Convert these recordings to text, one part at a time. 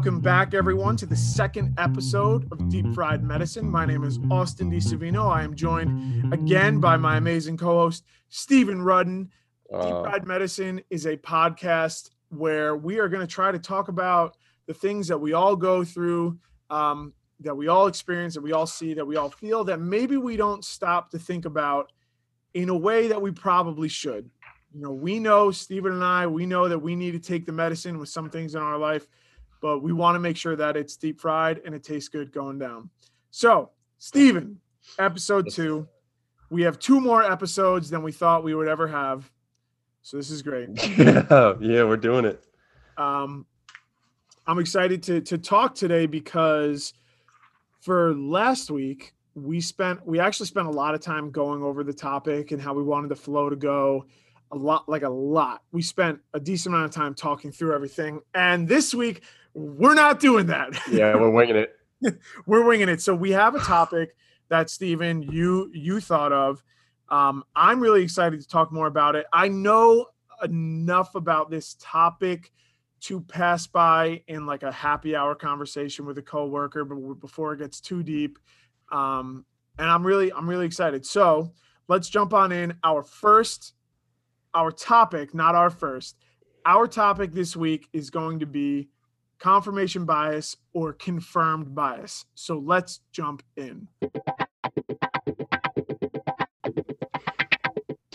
Welcome back, everyone, to the second episode of Deep Fried Medicine. My name is Austin DiSavino. I am joined again by my amazing co host, Stephen Rudden. Uh, Deep Fried Medicine is a podcast where we are going to try to talk about the things that we all go through, um, that we all experience, that we all see, that we all feel, that maybe we don't stop to think about in a way that we probably should. You know, we know, Stephen and I, we know that we need to take the medicine with some things in our life but we want to make sure that it's deep fried and it tastes good going down. So, Stephen, episode two. We have two more episodes than we thought we would ever have. So this is great. Yeah, yeah, we're doing it. Um, I'm excited to to talk today because for last week we spent we actually spent a lot of time going over the topic and how we wanted the flow to go a lot like a lot we spent a decent amount of time talking through everything and this week we're not doing that. Yeah, we're winging it. we're winging it. So we have a topic that Stephen you you thought of. Um, I'm really excited to talk more about it. I know enough about this topic to pass by in like a happy hour conversation with a coworker, but before it gets too deep. Um, and I'm really I'm really excited. So let's jump on in. Our first, our topic, not our first. Our topic this week is going to be confirmation bias, or confirmed bias. So let's jump in.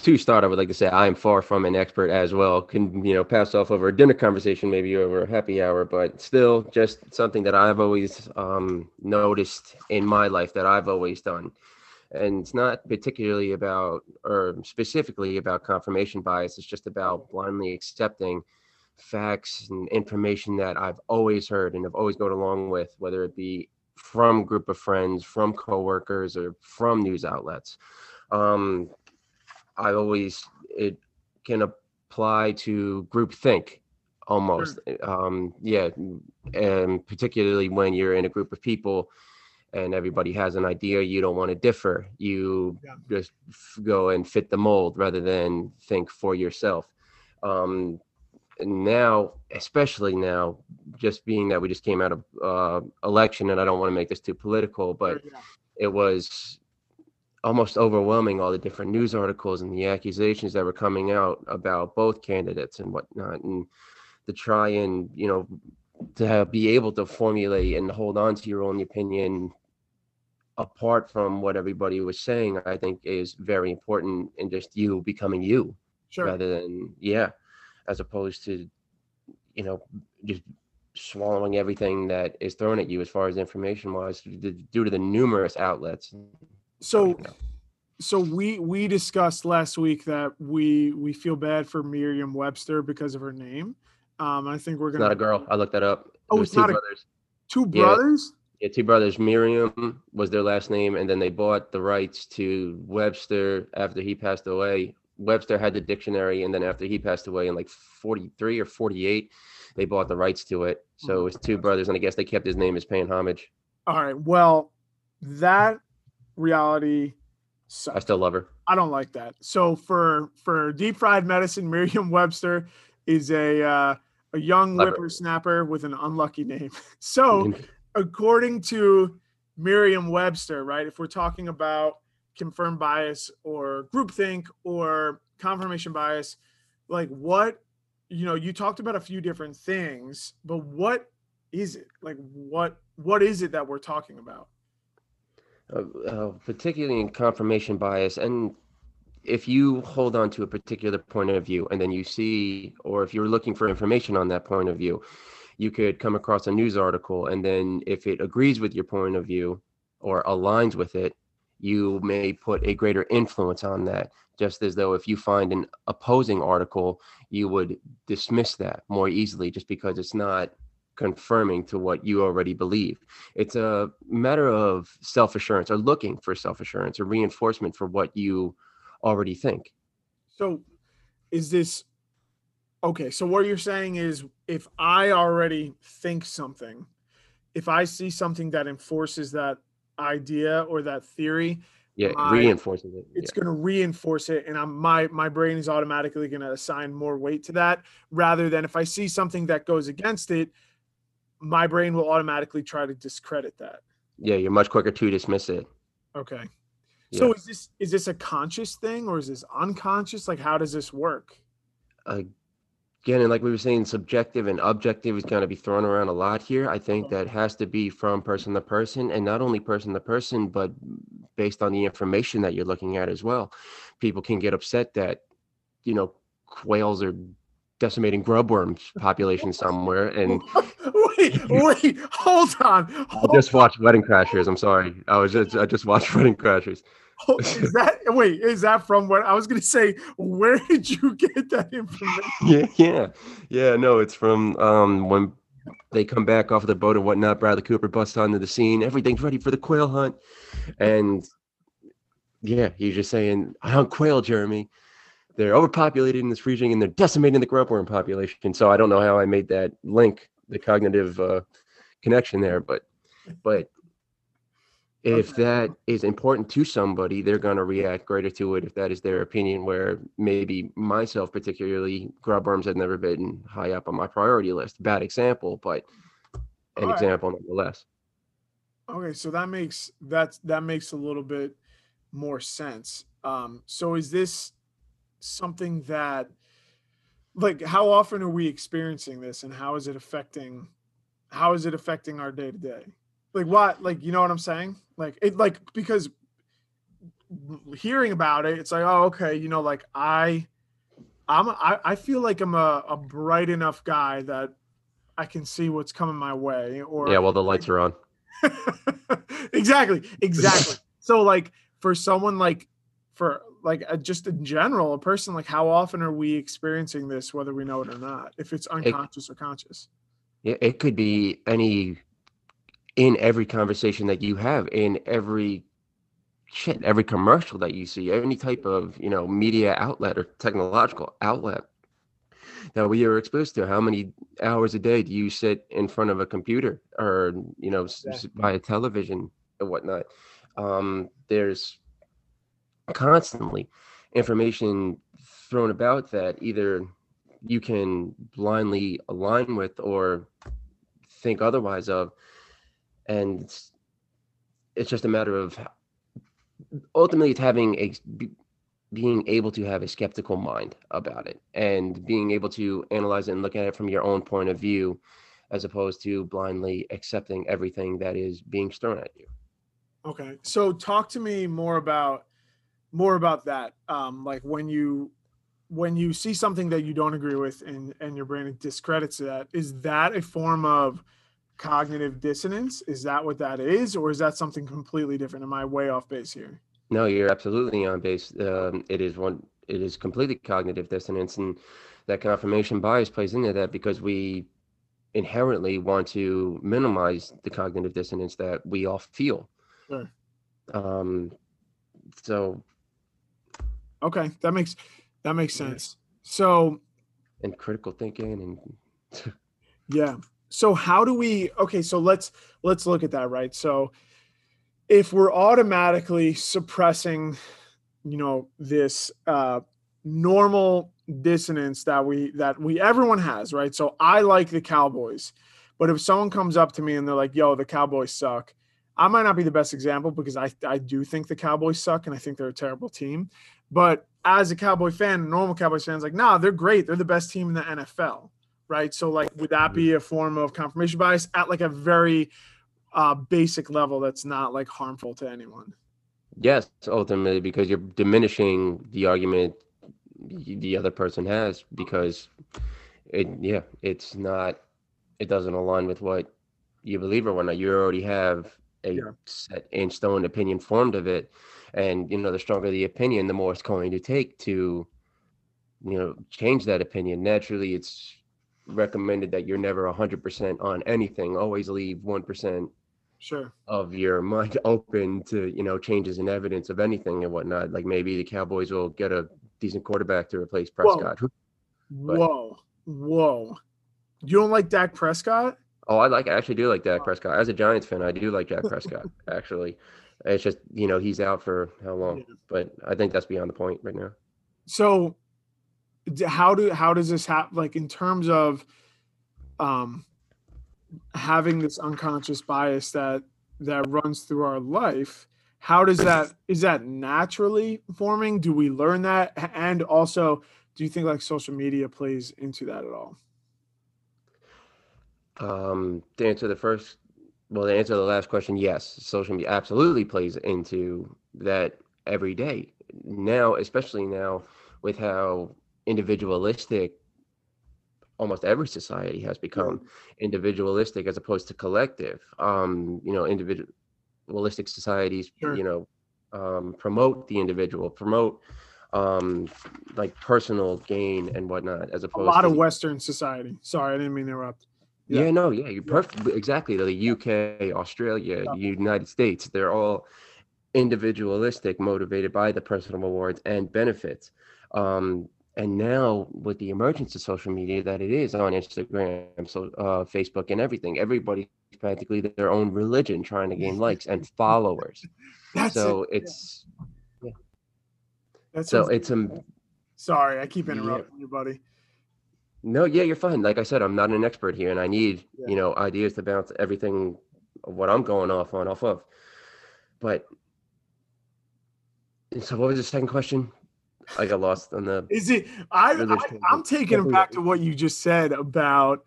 To start, I would like to say I am far from an expert as well. Can you know pass off over a dinner conversation, maybe over a happy hour, but still just something that I've always um, noticed in my life that I've always done. And it's not particularly about or specifically about confirmation bias. It's just about blindly accepting facts and information that I've always heard and have always gone along with, whether it be from group of friends, from coworkers, or from news outlets. Um, I always it can apply to groupthink almost. Sure. Um, yeah, and particularly when you're in a group of people and everybody has an idea, you don't want to differ. You yeah. just go and fit the mold rather than think for yourself. Um, now, especially now, just being that we just came out of uh, election, and I don't want to make this too political, but yeah. it was almost overwhelming all the different news articles and the accusations that were coming out about both candidates and whatnot, and to try and you know to have, be able to formulate and hold on to your own opinion apart from what everybody was saying, I think is very important in just you becoming you sure. rather than yeah as opposed to you know just swallowing everything that is thrown at you as far as information wise due to the numerous outlets so so we we discussed last week that we we feel bad for Merriam Webster because of her name. Um, I think we're gonna. It's not a girl. I looked that up. Oh, it's two not brothers. A, two brothers. Yeah. yeah, two brothers. Merriam was their last name, and then they bought the rights to Webster after he passed away. Webster had the dictionary, and then after he passed away in like 43 or 48, they bought the rights to it. So oh it's two brothers, and I guess they kept his name as paying homage. All right. Well, that reality sucks. I still love her. I don't like that. So for for deep fried medicine, Merriam Webster is a uh, a young love whippersnapper with an unlucky name. So according to Merriam Webster, right? If we're talking about confirmed bias or groupthink or confirmation bias like what you know you talked about a few different things but what is it? Like what what is it that we're talking about? Uh, uh, particularly in confirmation bias and if you hold on to a particular point of view and then you see or if you're looking for information on that point of view you could come across a news article and then if it agrees with your point of view or aligns with it you may put a greater influence on that. Just as though if you find an opposing article, you would dismiss that more easily just because it's not confirming to what you already believe. It's a matter of self assurance or looking for self assurance or reinforcement for what you already think. So, is this okay? So, what you're saying is if I already think something, if I see something that enforces that idea or that theory yeah my, reinforces it it's yeah. going to reinforce it and i'm my my brain is automatically going to assign more weight to that rather than if i see something that goes against it my brain will automatically try to discredit that. Yeah, you're much quicker to dismiss it. Okay. So is this is this a conscious thing or is this unconscious? Like how does this work? Again, and like we were saying, subjective and objective is going to be thrown around a lot here. I think that has to be from person to person, and not only person to person, but based on the information that you're looking at as well. People can get upset that, you know, quails are decimating grubworms population somewhere, and wait, wait, hold on. Hold I just watched Wedding Crashers. I'm sorry, I was just I just watched Wedding Crashers. Oh, is that wait? Is that from what I was going to say? Where did you get that information? Yeah, yeah, yeah. No, it's from um, when they come back off of the boat and whatnot. Bradley Cooper busts onto the scene. Everything's ready for the quail hunt, and yeah, he's just saying, "I hunt quail, Jeremy." They're overpopulated in this region and they're decimating the grubworm population. So I don't know how I made that link, the cognitive uh, connection there, but but if that is important to somebody they're going to react greater to it if that is their opinion where maybe myself particularly grubworms have never been high up on my priority list. Bad example but an example nonetheless. Okay so that makes that's that makes a little bit more sense. Um so is this something that like how often are we experiencing this and how is it affecting how is it affecting our day to day like what like you know what i'm saying? Like it like because hearing about it it's like oh okay you know like i i'm i, I feel like i'm a, a bright enough guy that i can see what's coming my way or yeah well the lights are on. Exactly exactly. So like for someone like for like uh, just in general a person like how often are we experiencing this whether we know it or not if it's unconscious it, or conscious? Yeah it could be any in every conversation that you have, in every shit, every commercial that you see, any type of you know media outlet or technological outlet that we are exposed to. How many hours a day do you sit in front of a computer or you know exactly. by a television and whatnot? Um, there's constantly information thrown about that either you can blindly align with or think otherwise of and it's, it's just a matter of ultimately it's having a being able to have a skeptical mind about it and being able to analyze it and look at it from your own point of view as opposed to blindly accepting everything that is being thrown at you. Okay. So talk to me more about more about that. Um like when you when you see something that you don't agree with and and your brain discredits that is that a form of cognitive dissonance? Is that what that is, or is that something completely different? Am I way off base here? No, you're absolutely on base. Um, it is one. It is completely cognitive dissonance, and that confirmation bias plays into that because we inherently want to minimize the cognitive dissonance that we all feel. Sure. Um. So. Okay, that makes that makes sense. So. And critical thinking and. yeah so how do we okay so let's let's look at that right? So if we're automatically suppressing you know this uh normal dissonance that we that we everyone has right? So i like the cowboys but if someone comes up to me and they're like yo the cowboys suck i might not be the best example because i i do think the cowboys suck and i think they're a terrible team but as a cowboy fan normal cowboys fans like nah they're great. They're the best team in the nfl right? So like would that be a form of confirmation bias at like a very uh, basic level that's not like harmful to anyone? Yes, ultimately because you're diminishing the argument the other person has because it yeah, it's not it doesn't align with what you believe or whatnot. You already have a yeah. set in stone opinion formed of it. And you know, the stronger the opinion, the more it's going to take to, you know, change that opinion. Naturally, it's recommended that you're never 100% on anything. Always leave 1% sure. of your mind open to you know changes in evidence of anything and whatnot. Like maybe the cowboys will get a decent quarterback to replace prescott. Whoa whoa, whoa. you don't like dak prescott? Oh i like i actually do like dak prescott. As a giants fan i do like dak prescott actually. It's just you know he's out for how long? Yeah. but i think that's beyond the point right now. So how do how does this happen like in terms of um having this unconscious bias that that runs through our life how does that is that naturally forming? Do we learn that? And also do you think like social media plays into that at all? Um to answer the first well to answer the last question yes social media absolutely plays into that every day. Now especially now with how individualistic almost every society has become individualistic as opposed to collective. Um you know individualistic societies sure. you know um promote the individual promote um like personal gain and whatnot as opposed a lot to, of western society. Sorry i didn't mean to interrupt. Yeah, yeah no yeah you're perfect. Exactly the uk australia yeah. united states they're all individualistic motivated by the personal rewards and benefits. Um and now with the emergence of social media that it is on instagram so uh, facebook and everything everybody's practically their own religion trying to gain likes and followers so it. it's yeah. That's so it's a sorry i keep interrupting yeah. you buddy no yeah you're fine like i said i'm not an expert here and i need yeah. you know ideas to bounce everything what i'm going off on off of but so what was the second question I got lost on the. Is it? I, I am taking it back to what you just said about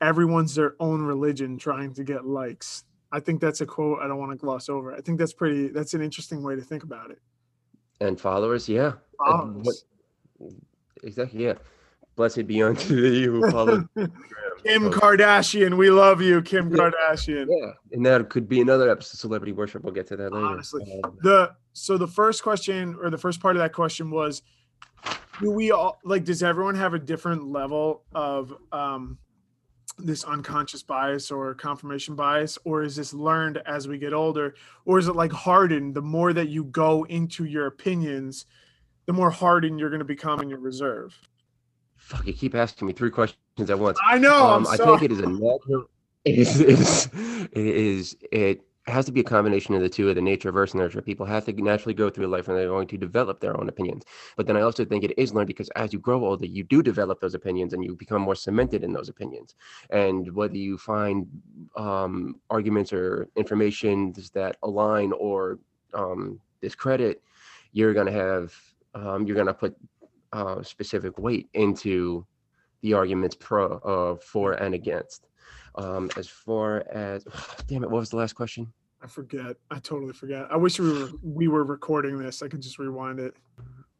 everyone's their own religion trying to get likes. I think that's a quote I don't want to gloss over. I think that's pretty. That's an interesting way to think about it. And followers, yeah. Followers. What, exactly, yeah. Blessed be unto you who follow. Kim Kardashian, we love you, Kim yeah. Kardashian. Yeah, and that could be another episode of celebrity worship. We'll get to that later. Honestly, um, the so the first question or the first part of that question was, do we all like? Does everyone have a different level of um, this unconscious bias or confirmation bias, or is this learned as we get older, or is it like hardened? The more that you go into your opinions, the more hardened you're going to become in your reserve. Fuck, you keep asking me three questions at once. I know. Um, I think it is a natural. It is, it is. It is. It has to be a combination of the two of the nature versus nurture. People have to naturally go through life and they're going to develop their own opinions. But then I also think it is learned because as you grow older, you do develop those opinions and you become more cemented in those opinions. And whether you find um, arguments or information that align or um, discredit, you're going to have, um, you're going to put uh, specific weight into the arguments pro, uh, for and against. Um, as far as, damn it, what was the last question? I forget. I totally forget. I wish we were we were recording this. I could just rewind it.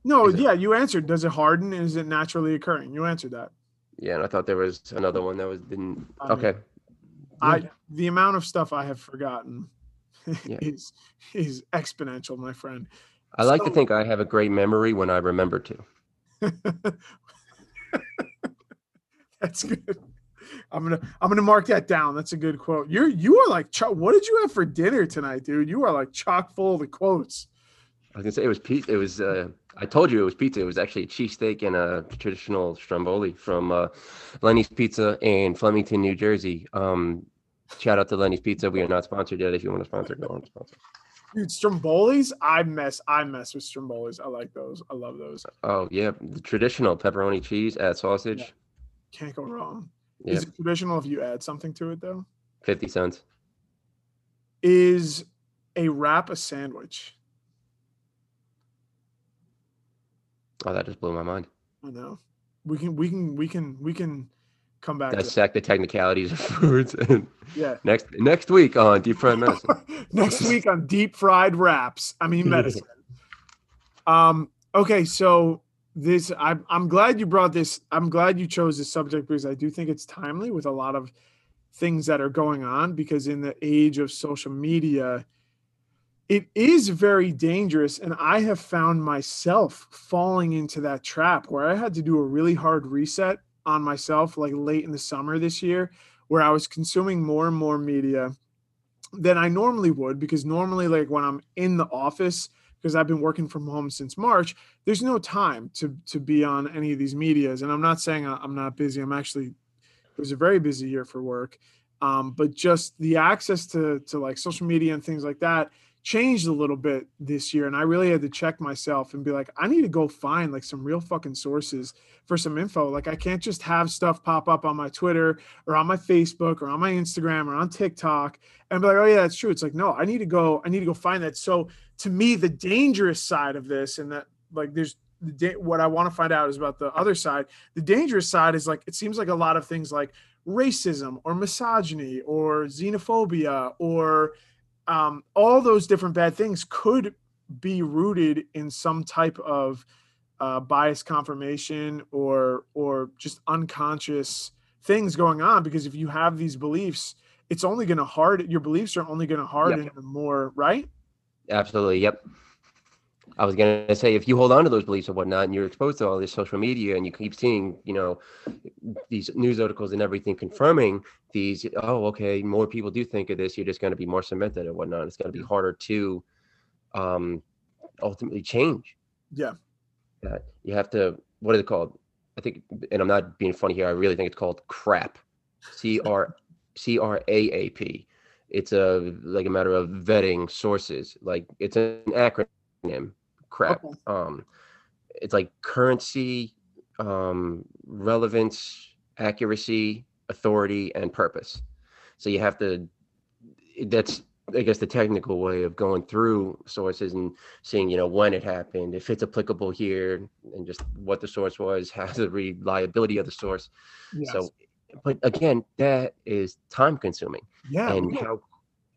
No, yeah, you answered. Does it harden? Is it naturally occurring? You answered that. Yeah, and I thought there was another one that was didn't. I okay. I the amount of stuff I have forgotten yeah. is is exponential, my friend. I like so, to think I have a great memory when I remember to. That's good. I'm gonna I'm gonna mark that down. That's a good quote. You're you are like what did you have for dinner tonight, dude? You are like chock full of the quotes. I was gonna say it was pizza. It was uh, I told you it was pizza. It was actually a cheesesteak and a traditional stromboli from uh, Lenny's Pizza in Flemington, New Jersey. Um, shout out to Lenny's Pizza. We are not sponsored yet. If you want to sponsor, go on sponsor. Dude, Strombolis, I mess I mess with Strombolis. I like those. I love those. Oh yeah, the traditional pepperoni cheese, add sausage. Yeah. Can't go wrong. Yep. Is it traditional if you add something to it though? 50 cents. Is a wrap a sandwich? Oh, that just blew my mind. I know. We can we can we can we can come back. Dissect the technicalities of foods. And yeah. Next next week on deep fried medicine. next week on deep fried wraps. I mean medicine. um. Okay. So this I'm I'm glad you brought this. I'm glad you chose this subject because I do think it's timely with a lot of things that are going on because in the age of social media it is very dangerous and I have found myself falling into that trap where I had to do a really hard reset on myself like late in the summer this year where I was consuming more and more media than I normally would because normally like when I'm in the office because I've been working from home since March, there's no time to to be on any of these medias. And I'm not saying I'm not busy. I'm actually it was a very busy year for work. Um, but just the access to to like social media and things like that changed a little bit this year and i really had to check myself and be like i need to go find like some real fucking sources for some info. Like i can't just have stuff pop up on my twitter or on my facebook or on my instagram or on tiktok and be like oh yeah that's true. It's like no i need to go i need to go find that. So to me the dangerous side of this and that like there's the what i want to find out is about the other side. The dangerous side is like it seems like a lot of things like racism or misogyny or xenophobia or um, all those different bad things could be rooted in some type of uh, bias confirmation or or just unconscious things going on because if you have these beliefs it's only going to harden your beliefs are only going to harden yep. more right absolutely yep I was gonna say if you hold on to those beliefs and whatnot, and you're exposed to all this social media, and you keep seeing, you know, these news articles and everything confirming these, oh, okay, more people do think of this. You're just gonna be more cemented and whatnot. It's gonna be harder to, um, ultimately change. Yeah. That you have to. What is it called? I think, and I'm not being funny here. I really think it's called crap. C R C R A A P. It's a like a matter of vetting sources. Like it's an acronym crap. Okay. Um, it's like currency, um, relevance, accuracy, authority, and purpose. So you have to. That's I guess the technical way of going through sources and seeing, you know, when it happened, if it's applicable here, and just what the source was, how the reliability of the source. Yes. So, but again, that is time consuming. Yeah. And yeah. how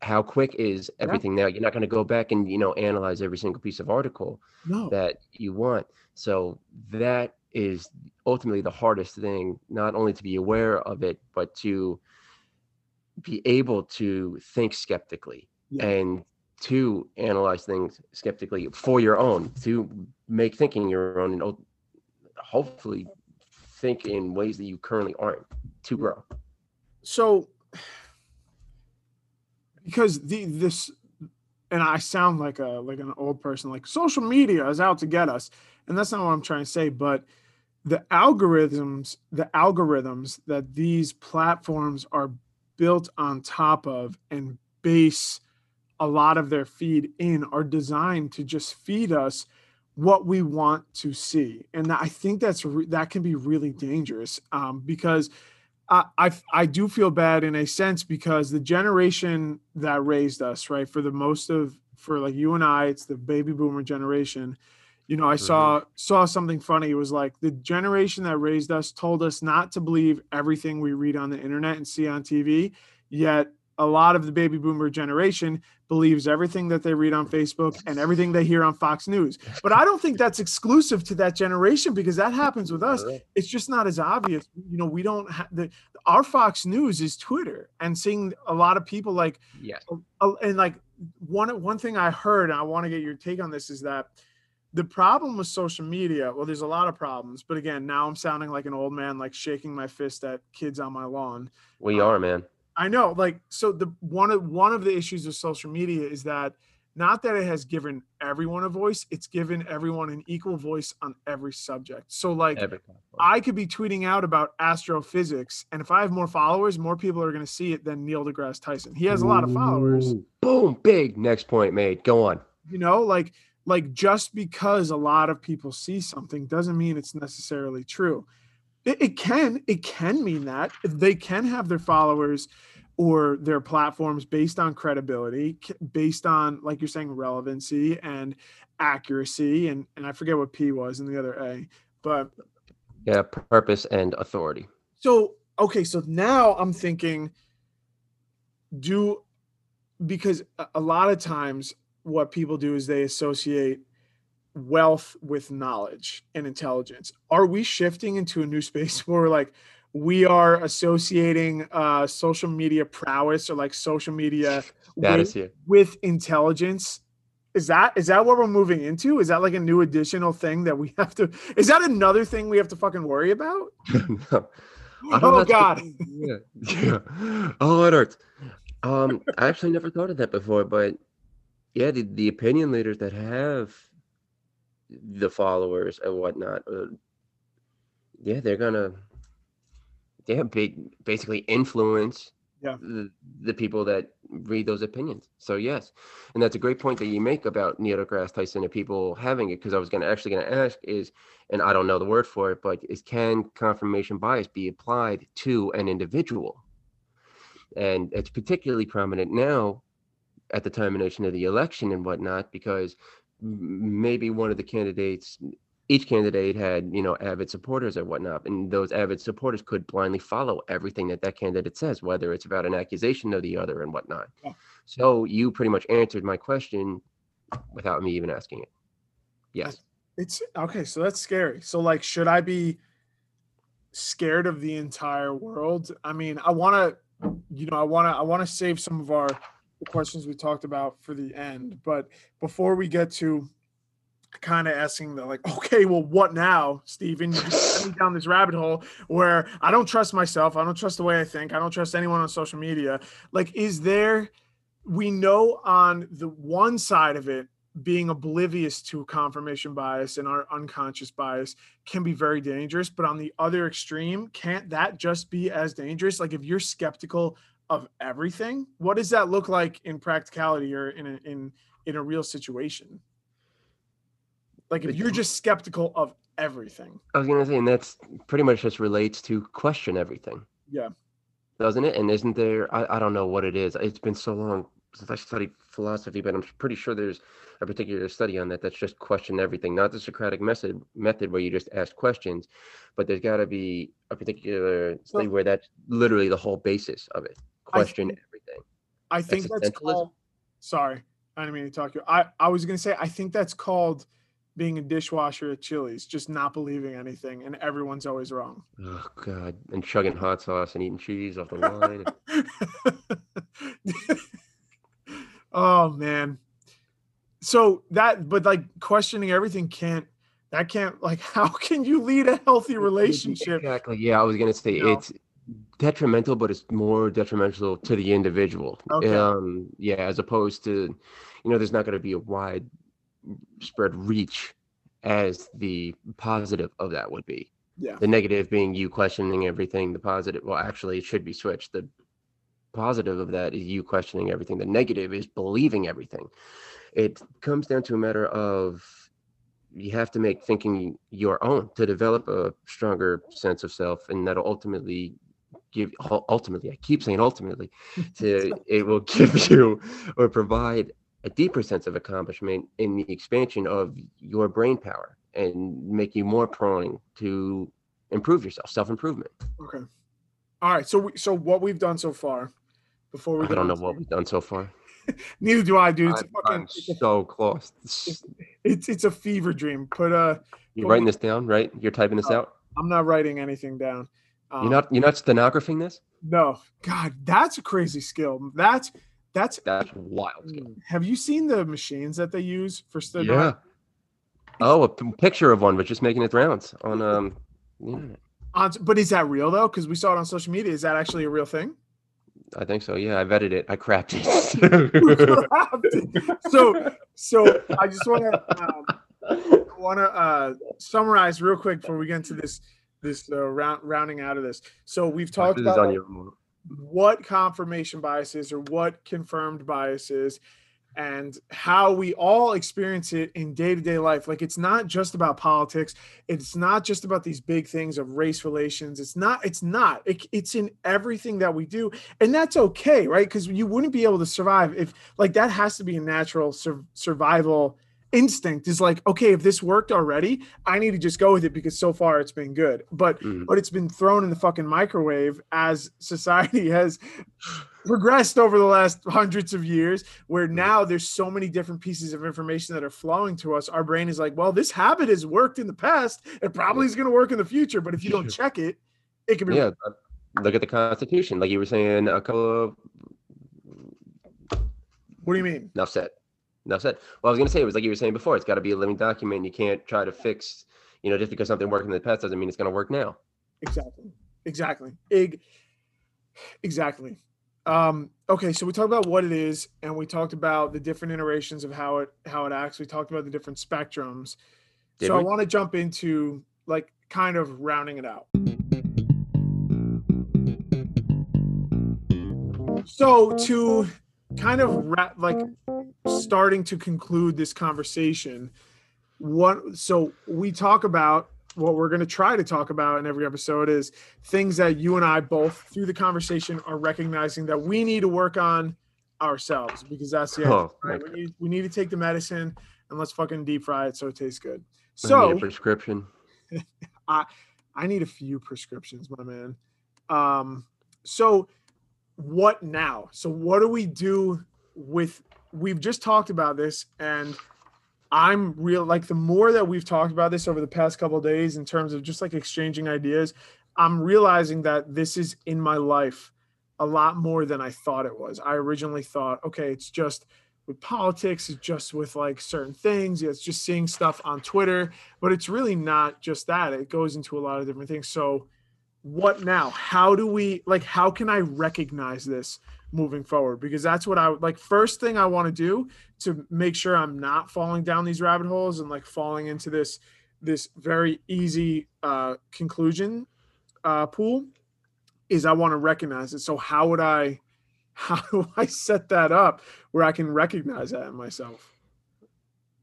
how quick is everything yeah. now? You're not going to go back and you know analyze every single piece of article no. that you want. So that is ultimately the hardest thing, not only to be aware of it, but to be able to think skeptically yeah. and to analyze things skeptically for your own, to make thinking your own, and hopefully think in ways that you currently aren't to grow. So because the this and I sound like a like an old person like social media is out to get us. And that's not what I'm trying to say but the algorithms the algorithms that these platforms are built on top of and base a lot of their feed in are designed to just feed us what we want to see. And i think that's re- that can be really dangerous um, because I, I I do feel bad in a sense because the generation that raised us, right, for the most of for like you and I, it's the baby boomer generation. You know, I mm-hmm. saw saw something funny. It was like the generation that raised us told us not to believe everything we read on the internet and see on TV. Yet a lot of the baby boomer generation believes everything that they read on Facebook and everything they hear on Fox News. But I don't think that's exclusive to that generation because that happens with us. It's just not as obvious. You know, we don't have the our Fox News is Twitter and seeing a lot of people like yeah. And like one one thing I heard and I want to get your take on this is that the problem with social media, well, there's a lot of problems, but again, now I'm sounding like an old man, like shaking my fist at kids on my lawn. We um, are, man. I know, like, so the one of one of the issues of social media is that not that it has given everyone a voice, it's given everyone an equal voice on every subject. So, like, I could be tweeting out about astrophysics, and if I have more followers, more people are going to see it than Neil deGrasse Tyson. He has a lot of followers. Boom, big. Next point made. Go on. You know, like, like just because a lot of people see something doesn't mean it's necessarily true. It, it can it can mean that they can have their followers or their platforms based on credibility, based on like you're saying relevancy and accuracy, and and I forget what P was in the other A, but yeah, purpose and authority. So okay, so now I'm thinking, do because a lot of times what people do is they associate wealth with knowledge and intelligence. Are we shifting into a new space where like we are associating uh, social media prowess or like social media with, with intelligence? Is that is that what we're moving into? Is that like a new additional thing that we have to? Is that another thing we have to fucking worry about? no. Oh God! yeah, yeah. Oh, it hurts. Um, I actually never thought of that before, but yeah, the, the opinion leaders that have the followers and whatnot. Uh, yeah, they're gonna yeah, big, basically influence yeah. the, the people that read those opinions. So yes, and that's a great point that you make about Neil deGrasse Tyson and people having it. Because I was going to actually going to ask is, and I don't know the word for it, but is can confirmation bias be applied to an individual? And it's particularly prominent now at the termination of the election and whatnot, because maybe one of the candidates each candidate had you know avid supporters or whatnot and those avid supporters could blindly follow everything that that candidate says whether it's about an accusation or the other and whatnot. So you pretty much answered my question without me even asking it. Yes. It's okay so that's scary. So like should i be scared of the entire world? I mean i want to you know i want to i want to save some of our questions we talked about for the end but before we get to kind of asking the like, okay, well, what now, me down this rabbit hole where I don't trust myself. I don't trust the way I think. I don't trust anyone on social media. Like, is there? We know on the one side of it, being oblivious to confirmation bias and our unconscious bias can be very dangerous. But on the other extreme, can't that just be as dangerous? Like, if you're skeptical of everything, what does that look like in practicality or in a, in in a real situation? Like if you're just skeptical of everything. I was gonna say, and that's pretty much just relates to question everything. Yeah. Doesn't it? And isn't there? I, I don't know what it is. It's been so long since I studied philosophy, but I'm pretty sure there's a particular study on that that's just question everything, not the Socratic method method where you just ask questions, but there's got to be a particular study where that's literally the whole basis of it. Question I everything. I think that's called. Sorry, I didn't mean to talk to you. I I was gonna say I think that's called being a dishwasher at Chili's, just not believing anything, and everyone's always wrong. Oh God! And chugging hot sauce and eating cheese off the line. oh man. So that, but like questioning everything can't. That can't like. How can you lead a healthy relationship? Exactly. Yeah, I was gonna say you know? it's detrimental, but it's more detrimental to the individual. Okay. Um, yeah, as opposed to, you know, there's not going to be a wide spread reach as the positive of that would be. Yeah. The negative being you questioning everything. The positive, well, actually, it should be switched. The positive of that is you questioning everything. The negative is believing everything. It comes down to a matter of you have to make thinking your own to develop a stronger sense of self, and that'll ultimately give ultimately i keep saying ultimately to it will give you or provide a deeper sense of accomplishment in the expansion of your brain power and make you more prone to improve yourself, self improvement. Okay. All right. So, we, so what we've done so far, before we I don't know what we've done so far. Neither do I, dude. It's I'm, fucking, I'm it's so a, close. It's, it's, it's a fever dream. Put uh, you're writing this down, right? You're typing this out. I'm not writing anything down. Um, you're not. You're not stenographing this. No, God, that's a crazy skill. That's that's that's wild. Mm. Have you seen the machines that they use for stenography? Yeah. Oh, a p- picture of one, but just making its rounds on um. On, but is that real though? Because we saw it on social media. Is that actually a real thing? I think so. Yeah, I vetted it. I crapped it. so, so I just want to um, want to uh, summarize real quick before we get into this this uh, round, rounding out of this. So we've talked about what confirmation bias is or what confirmed bias is and how we all experience it in day-to-day life. Like it's not just about politics. It's not just about these big things of race relations. It's not it's not. It, it's in everything that we do. And that's okay right? Because you wouldn't be able to survive if like that has to be a natural sur- survival instinct is like okay if this worked already i need to just go with it because so far it's been good. But mm. but it's been thrown in the fucking microwave as society has progressed over the last hundreds of years where mm. now there's so many different pieces of information that are flowing to us. Our brain is like well this habit has worked in the past. It probably is going to work in the future. But if you don't check it it can be yeah look at the constitution. Like you were saying a couple of what do you mean? Enough said Enough said. Well, I was going to say it was like you were saying before. It's got to be a living document. You can't try to fix. You know, just because something worked in the past doesn't mean it's going to work now. Exactly. Exactly. Ig- exactly. Um, okay, so we talked about what it is, and we talked about the different iterations of how it how it acts. We talked about the different spectrums. Did so we? I want to jump into like kind of rounding it out. So to kind of wrap, like starting to conclude this conversation, what so we talk about what we're going to try to talk about in every episode is things that you and I both through the conversation are recognizing that we need to work on ourselves because that's the oh, right? we, need, we need to take the medicine and let's fucking deep fry it so it tastes good. So prescription. I I need a few prescriptions, my man. Um, so what now? So what do we do with? We've just talked about this, and I'm real like the more that we've talked about this over the past couple days in terms of just like exchanging ideas, I'm realizing that this is in my life a lot more than I thought it was. I originally thought, okay, it's just with politics, it's just with like certain things, it's just seeing stuff on Twitter, but it's really not just that. It goes into a lot of different things. So what now? How do we like how can I recognize this moving forward? Because that's what I would like first thing I want to do to make sure I'm not falling down these rabbit holes and like falling into this this very easy uh conclusion uh pool is I want to recognize it. So how would I how do I set that up where I can recognize that in myself?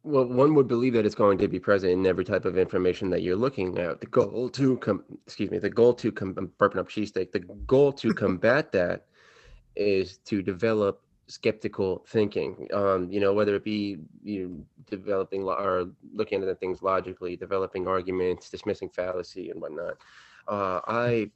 Well, one would believe that it's going to be present in every type of information that you're looking at. The goal to come, excuse me, the goal to come, I'm burping up cheesesteak. The goal to combat that is to develop skeptical thinking. Um, you know, whether it be you know, developing or looking at things logically, developing arguments, dismissing fallacy and whatnot. Uh, I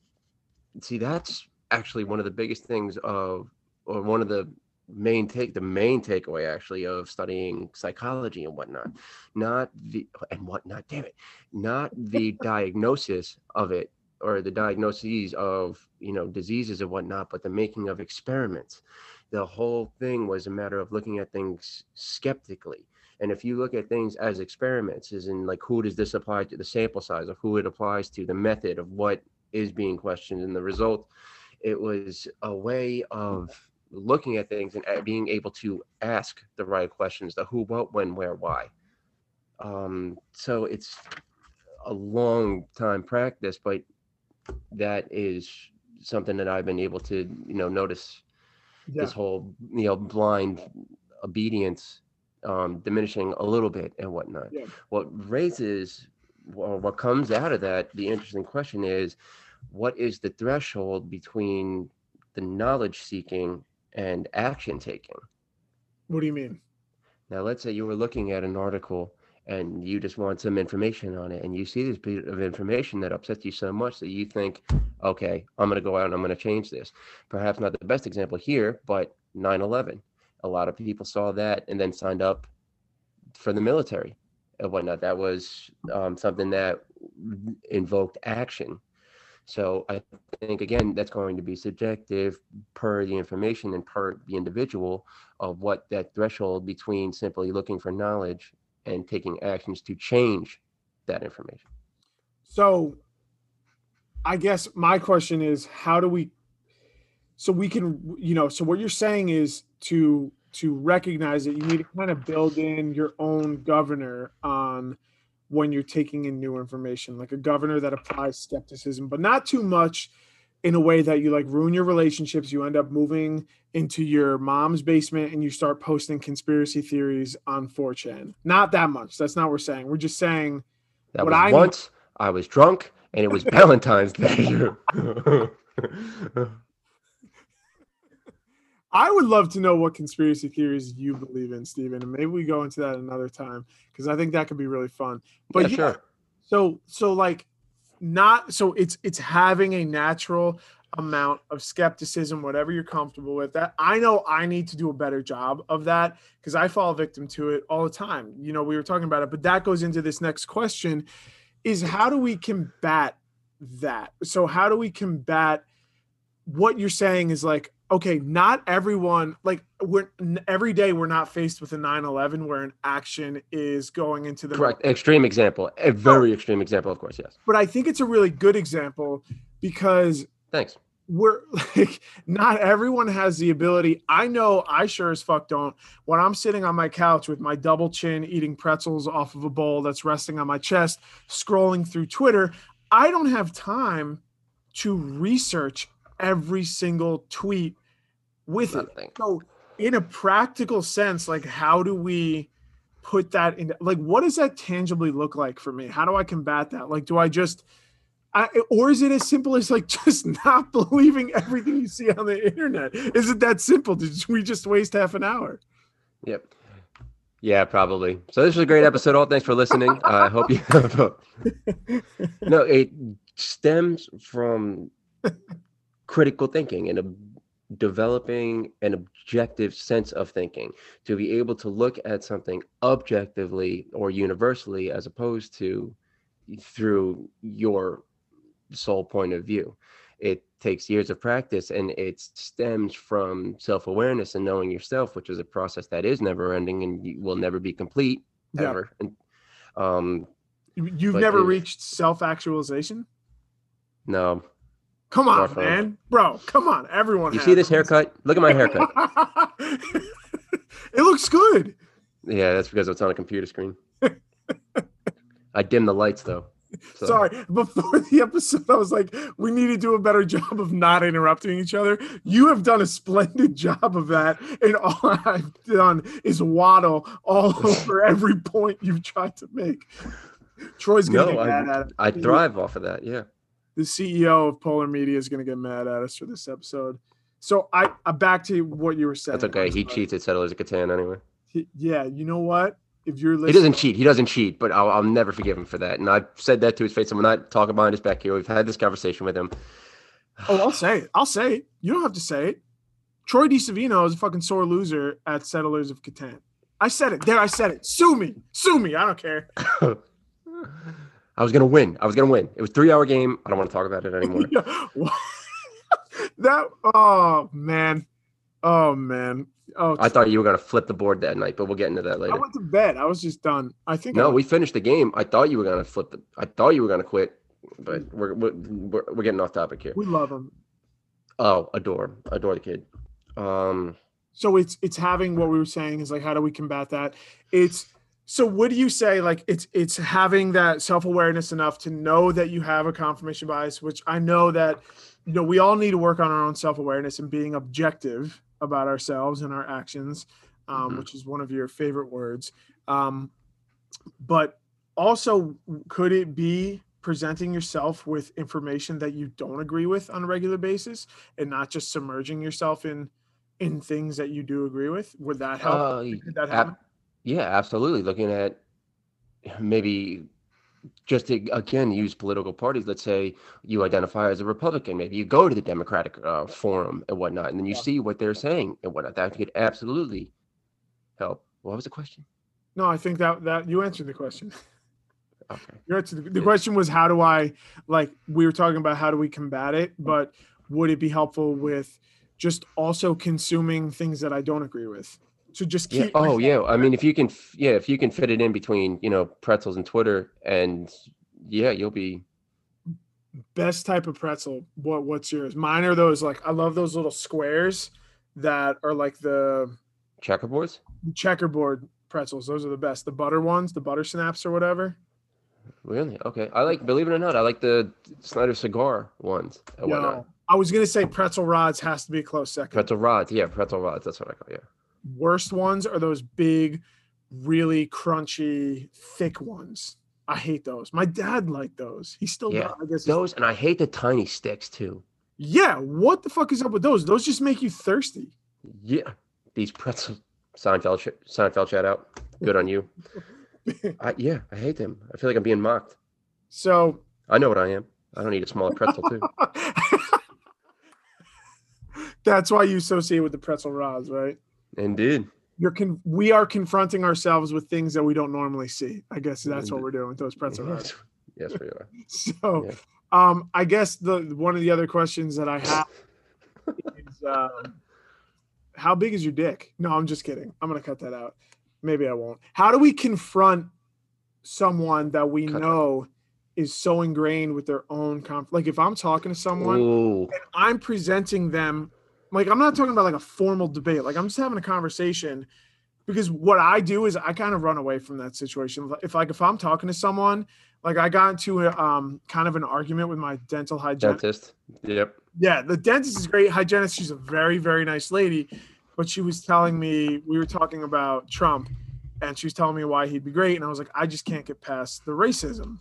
see that's actually one of the biggest things of, or one of the main take the main takeaway actually of studying psychology and whatnot not the and whatnot damn it not the diagnosis of it or the diagnoses of you know diseases and whatnot but the making of experiments. The whole thing was a matter of looking at things skeptically. And if you look at things as experiments as in like who does this apply to the sample size of who it applies to the method of what is being questioned and the result it was a way of looking at things and being able to ask the right questions the who what when where why. Um, so it's a long time practice but that is something that i've been able to you know notice yeah. this whole you know blind obedience um, diminishing a little bit and whatnot yeah. what raises or what comes out of that the interesting question is what is the threshold between the knowledge seeking and action taking. What do you mean? Now, let's say you were looking at an article and you just want some information on it, and you see this bit of information that upsets you so much that you think, okay, I'm going to go out and I'm going to change this. Perhaps not the best example here, but 9 11. A lot of people saw that and then signed up for the military and whatnot. That was um, something that invoked action so I think again that's going to be subjective per the information and per the individual of what that threshold between simply looking for knowledge and taking actions to change that information. So I guess my question is how do we so we can you know so what you're saying is to to recognize that you need to kind of build in your own governor on when you're taking in new information, like a governor that applies skepticism, but not too much in a way that you like ruin your relationships. You end up moving into your mom's basement and you start posting conspiracy theories on 4chan. Not that much. That's not what we're saying. We're just saying that what I once I was drunk and it was Valentine's Day. I would love to know what conspiracy theories you believe in, Stephen, and maybe we go into that another time because I think that could be really fun. But yeah, yeah, sure. So so like not so it's it's having a natural amount of skepticism, whatever you're comfortable with. That I know I need to do a better job of that because I fall victim to it all the time. You know, we were talking about it, but that goes into this next question: is how do we combat that? So how do we combat what you're saying is like okay, not everyone like we're every day we're not faced with a 9/11 where an action is going into the correct extreme example, a very oh, extreme example, of course, yes. But I think it's a really good example because thanks. We're like not everyone has the ability. I know I sure as fuck don't. When I'm sitting on my couch with my double chin eating pretzels off of a bowl that's resting on my chest, scrolling through Twitter, I don't have time to research every single tweet with Nothing. it. So, in a practical sense, like how do we put that in? Like, what does that tangibly look like for me? How do I combat that? Like, do I just I, or is it as simple as like just not believing everything you see on the internet? Is it that simple? Did we just waste half an hour? Yep. Yeah, probably. So this was a great episode. All thanks for listening. Uh, I hope you have. A... no, it stems from critical thinking and a developing an objective sense of thinking to be able to look at something objectively or universally as opposed to through your sole point of view. It takes years of practice and it stems from self awareness and knowing yourself, which is a process that is never ending and will never be complete yeah. ever. And, um, You've never it, reached self actualization? No. Come on, man. Bro, come on. Everyone. You see this haircut? Look at my haircut. it looks good. Yeah, that's because it's on a computer screen. I dim the lights though. So. Sorry, before the episode, I was like, we need to do a better job of not interrupting each other. You have done a splendid job of that, and all I've done is waddle all over every point you've tried to make. Troy's gonna no, get mad I, at it. I thrive off of that. Yeah. The CEO of Polar Media is gonna get mad at us for this episode. So I, I back to what you were saying. That's okay. He cheats at Settlers of Catan anyway. He, yeah, you know what? If you're listening, he doesn't cheat. He doesn't cheat, but I'll, I'll never forgive him for that. And I've said that to his face. I'm not talking behind his back here. We've had this conversation with him. oh, I'll say it. I'll say it. You don't have to say it. Troy DiSavino is a fucking sore loser at Settlers of Catan. I said it. There, I said it. Sue me. Sue me. I don't care. I was gonna win. I was gonna win. It was three hour game. I don't want to talk about it anymore. that oh man. Oh man. Oh, I thought you were gonna flip the board that night, but we'll get into that later. I went to bed. I was just done. I think. No, we finished the game. I thought you were gonna flip the. I thought you were gonna quit, but we're we're, we're, getting off topic here. We love him. Oh, adore, adore the kid. Um. So it's it's having what we were saying is like how do we combat that? It's so what do you say like it's it's having that self-awareness enough to know that you have a confirmation bias, which I know that you know we all need to work on our own self-awareness and being objective about ourselves and our actions, um, mm-hmm. which is one of your favorite words. Um, but also, could it be presenting yourself with information that you don't agree with on a regular basis and not just submerging yourself in in things that you do agree with? Would that help? Uh, that happen? Ab- yeah, absolutely. Looking at maybe just to again use political parties let's say you identify as a republican maybe you go to the democratic uh, forum and whatnot and then you yeah. see what they're saying and whatnot. That could absolutely help. What was the question? No i think that that you answered the question. Okay. You answered the, the question was how do i like we were talking about how do we combat it but would it be helpful with just also consuming things that i don't agree with so just keep. Yeah. Oh yeah. I mean, if you can, yeah, if you can fit it in between, you know, pretzels and Twitter, and yeah, you'll be. Best type of pretzel. What What's yours? Mine are those like I love those little squares that are like the checkerboards. Checkerboard pretzels. Those are the best. The butter ones, the butter snaps or whatever. Really? Okay. I like. Believe it or not, I like the Snyder cigar ones. No, I was gonna say pretzel rods has to be a close second. Pretzel rods, yeah, pretzel rods. That's what I call. Yeah worst ones are those big, really crunchy, thick ones. I hate those. My dad liked those. He still yeah, does. I guess those, and I hate the tiny sticks too. Yeah, what the fuck is up with those? Those just make you thirsty. Yeah, these pretzels. Seinfeld, sh- Seinfeld, shout out. Good on you. I, yeah, I hate them. I feel like I'm being mocked. So I know what I am. I don't need a smaller pretzel too. That's why you associate with the pretzel rods, right? Indeed. You're con- we are confronting ourselves with things that we don't normally see. I guess that's what we're doing with those pretzel rods. Yes, we are. so, yeah. um, I guess the one of the other questions that I have is, um, how big is your dick? No, I'm just kidding. I'm gonna cut that out. Maybe I won't. How do we confront someone that we cut know is so ingrained with their own conf- like if I'm talking to someone Ooh. and I'm presenting them like I'm not talking about like a formal debate. Like I'm just having a conversation because what I do is I kind of run away from that situation. If like if I'm talking to someone, like I got into a, um kind of an argument with my dental hygienist. Dentist. Yep. Yeah, the dentist is great. Hygienist, she's a very, very nice lady. But she was telling me, we were talking about Trump, and she was telling me why he'd be great. And I was like, I just can't get past the racism.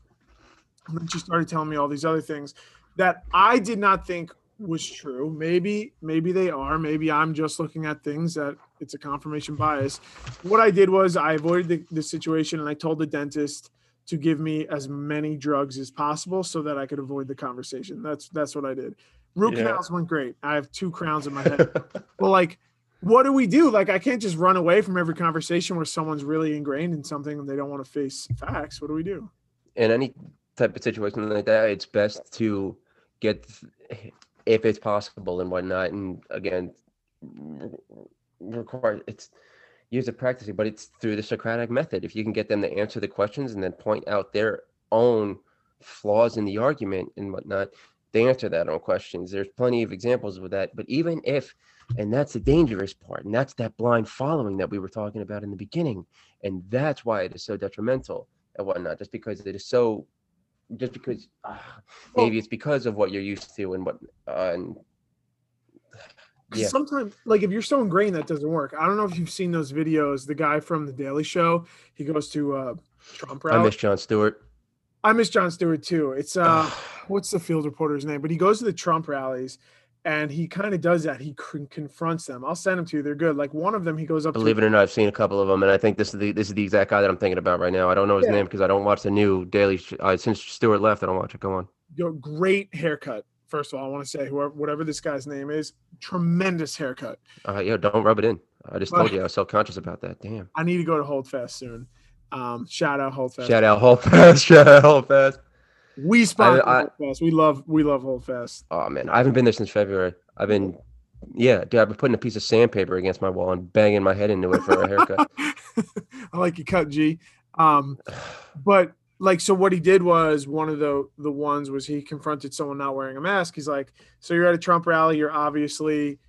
And then she started telling me all these other things that I did not think was true. Maybe, maybe they are. Maybe I'm just looking at things that it's a confirmation bias. What I did was I avoided the, the situation and I told the dentist to give me as many drugs as possible so that I could avoid the conversation. That's that's what I did. Root yeah. canals went great. I have two crowns in my head. well, like, what do we do? Like, I can't just run away from every conversation where someone's really ingrained in something and they don't want to face facts. What do we do? In any type of situation like that, it's best to get, if it's possible and whatnot. And again, require it's years of practicing, but it's through the Socratic method. If you can get them to answer the questions and then point out their own flaws in the argument and whatnot, they answer that on questions. There's plenty of examples of that. But even if, and that's the dangerous part, and that's that blind following that we were talking about in the beginning. And that's why it is so detrimental and whatnot, just because it is so, just because uh, maybe it's because of what you're used to and what, uh, and yeah. sometimes like if you're so ingrained that doesn't work. I don't know if you've seen those videos. The guy from the Daily Show, he goes to uh Trump rally. I miss Jon Stewart. I miss Jon Stewart too. It's uh, what's the field reporter's name? But he goes to the Trump rallies, and he kind of does that. He con- confronts them. I'll send them to you. They're good. Like one of them, he goes up. Believe to, it or not, I've seen a couple of them, and I think this is the this is the exact guy that I'm thinking about right now. I don't know his yeah. name because I don't watch the new Daily. Uh, since Stewart left, I don't watch it. Go on. Yo, great haircut. First of all, I want to say whoever, whatever this guy's name is, tremendous haircut. Uh, yeah, don't rub it in. I just told you I was self conscious about that. Damn. I need to go to Holdfast soon. Um, shout out Holdfast. Shout out Holdfast. shout out Holdfast. We sponsor I, I, Holdfast. We love we love Holdfast. Oh man, I haven't been there since February. I've been yeah, dude, I've been putting a piece of sandpaper against my wall and banging my head into it for a haircut. I like your cut, G. Um, but like, so what he did was one of the the ones was he confronted someone not wearing a mask. He's like, "So you're at a Trump rally. You're obviously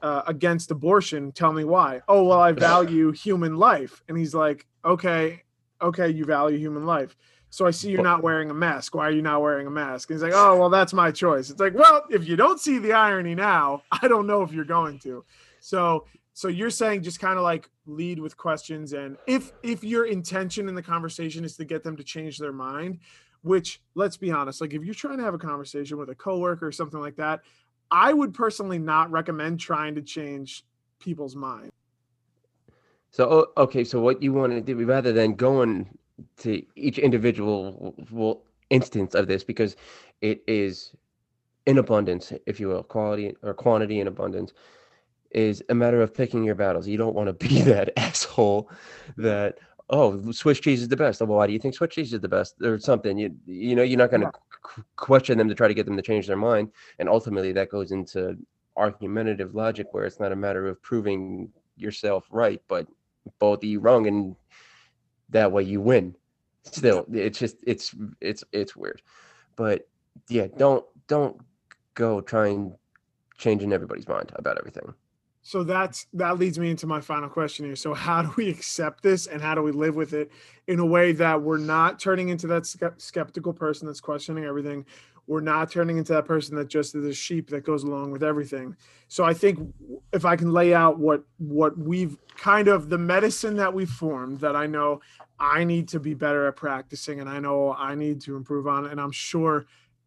uh, against abortion. Tell me why." Oh, well, I value human life. And he's like, "Okay, okay, you value human life." So I see you're not wearing a mask. Why are you not wearing a mask? And he's like, oh, well, that's my choice. It's like, well, if you don't see the irony now, I don't know if you're going to. So, so you're saying just kind of like lead with questions, and if if your intention in the conversation is to get them to change their mind, which let's be honest, like if you're trying to have a conversation with a coworker or something like that, I would personally not recommend trying to change people's mind. So okay, so what you want to do rather than going to each individual instance of this because it is in abundance, if you will, quality or quantity in abundance is a matter of picking your battles. You don't want to be that asshole that oh Swiss cheese is the best. Well, why do you think Swiss cheese is the best or something? You you know you're not going to yeah. question them to try to get them to change their mind, and ultimately that goes into argumentative logic where it's not a matter of proving yourself right, but both you wrong and that way you win. Still it's just it's it's it's weird. But yeah don't don't go trying changing everybody's mind about everything. So that's that leads me into my final question here. So how do we accept this and how do we live with it in a way that we're not turning into that skeptical person that's questioning everything we're not turning into that person that just is a sheep that goes along with everything. So i think if i can lay out what what we've kind of the medicine that we've formed that i know i need to be better at practicing and i know i need to improve on and i'm sure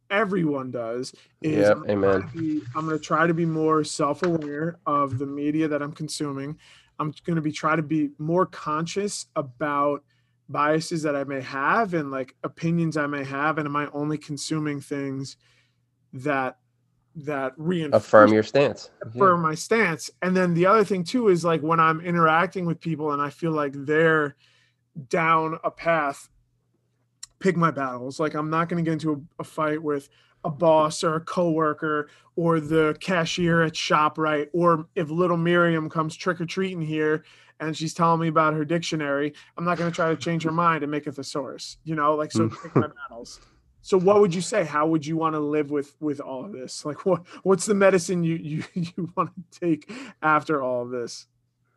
everyone does is yep, I'm amen. be, i'm going to try to be more self-aware of the media that i'm consuming. I'm going to be try to be more conscious about biases that I may have and like opinions I may have, and am I only consuming things that that reinforce affirm your stance, affirm yeah. my stance? And then the other thing too is like when I'm interacting with people and I feel like they're down a path, pick my battles. Like I'm not going to get into a, a fight with a boss or a coworker or the cashier at ShopRite, or if little Merriam comes trick or treating here and she's telling me about her dictionary, I'm not going to try to change her mind and make a thesaurus. You know, like so pick my battles. So what would you say? How would you want to live with with all of this? Like what what's the medicine you you you want to take after all of this?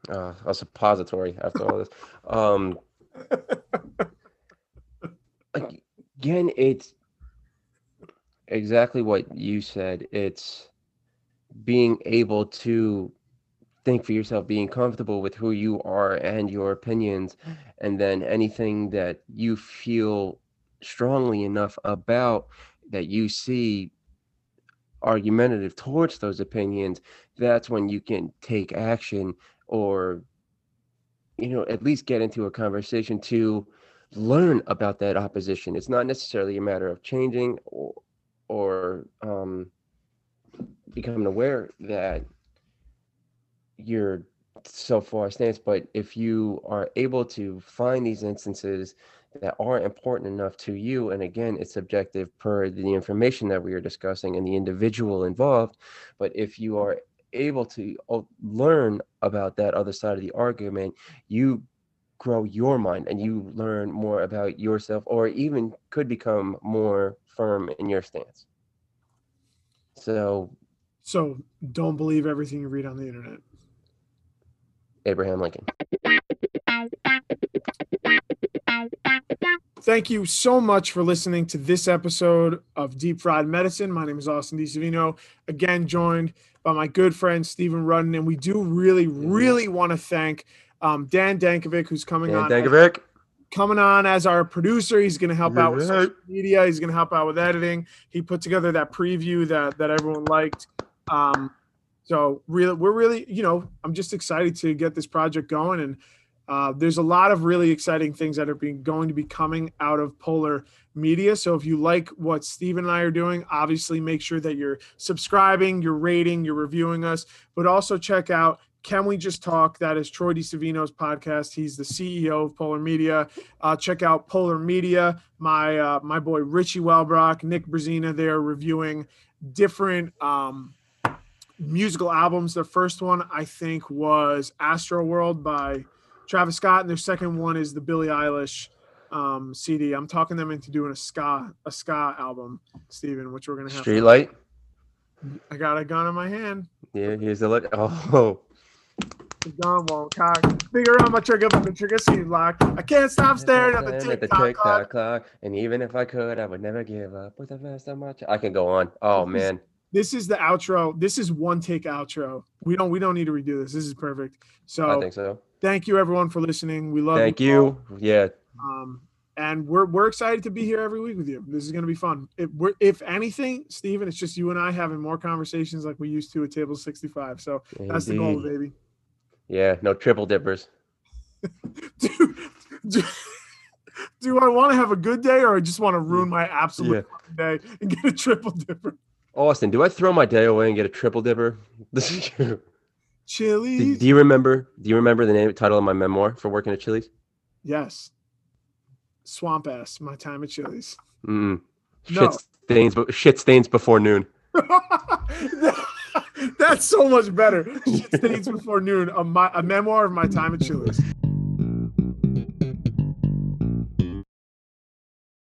Uh, a suppository after all this. Um, again, it's exactly what you said. It's being able to think for yourself, being comfortable with who you are and your opinions, and then anything that you feel strongly enough about that you see argumentative towards those opinions, that's when you can take action or, you know, at least get into a conversation to learn about that opposition. It's not necessarily a matter of changing or, or um, becoming aware that you're so far stance, but if you are able to find these instances that are important enough to you, and again, it's subjective per the information that we are discussing and the individual involved, but if you are able to uh, learn about that other side of the argument, you grow your mind and you learn more about yourself, or even could become more firm in your stance. So, so don't believe everything you read on the internet. Abraham Lincoln. Thank you so much for listening to this episode of Deep Fried Medicine. My name is Austin DiSavino, again joined by my good friend Stephen Rudden, and we do really, really want to thank um, Dan Dankovic, who's coming Dan on. Dankovic. As, coming on as our producer. He's going to help out with social media. He's going to help out with editing. He put together that preview that that everyone liked. Um, so really, we're really, you know, I'm just excited to get this project going, and uh, there's a lot of really exciting things that are being going to be coming out of Polar Media. So if you like what Steve and I are doing, obviously make sure that you're subscribing, you're rating, you're reviewing us, but also check out can We Just Talk? That is Troy DiSavino's podcast. He's the CEO of Polar Media. Uh, check out Polar Media. My uh, my boy Richie Welbrock, Nick Brazina, they're reviewing different um, musical albums. Their first one, I think, was Astroworld by Travis Scott, and their second one is the Billie Eilish um, CD. I'm talking them into doing a ska a ska album, Steven, which we're gonna have. Streetlight. I got a gun in my hand. Yeah, here's the look. Oh. The gun won't cock. Figure on my trigger, but the trigger seems locked. I can't stop staring at the tick tock clock. clock. And even if I could, I would never give up. With the best of my, I can go on. Oh man. This is the outro. This is one take outro. We don't we don't need to redo this. This is perfect. So I think so. Thank you everyone for listening. We love Thank you. you. Yeah. Um and we're we're excited to be here every week with you. This is going to be fun. If we're if anything, Steven, it's just you and I having more conversations like we used to at table 65. So Indeed. that's the goal, baby. Yeah, no triple dippers. do, do, do, I want to have a good day or I just want to ruin my absolute yeah. day and get a triple dipper? Austin, do I throw my day away and get a triple dipper? This is true. Chili's. Do, you remember? Do you remember the name title of my memoir for working at Chili's? Yes. Swamp ass. My time at Chili's. Mm. No. Shit stains. Shit stains before noon. That's so much better. Shit stains before noon. A, my, a memoir of my time at Chili's.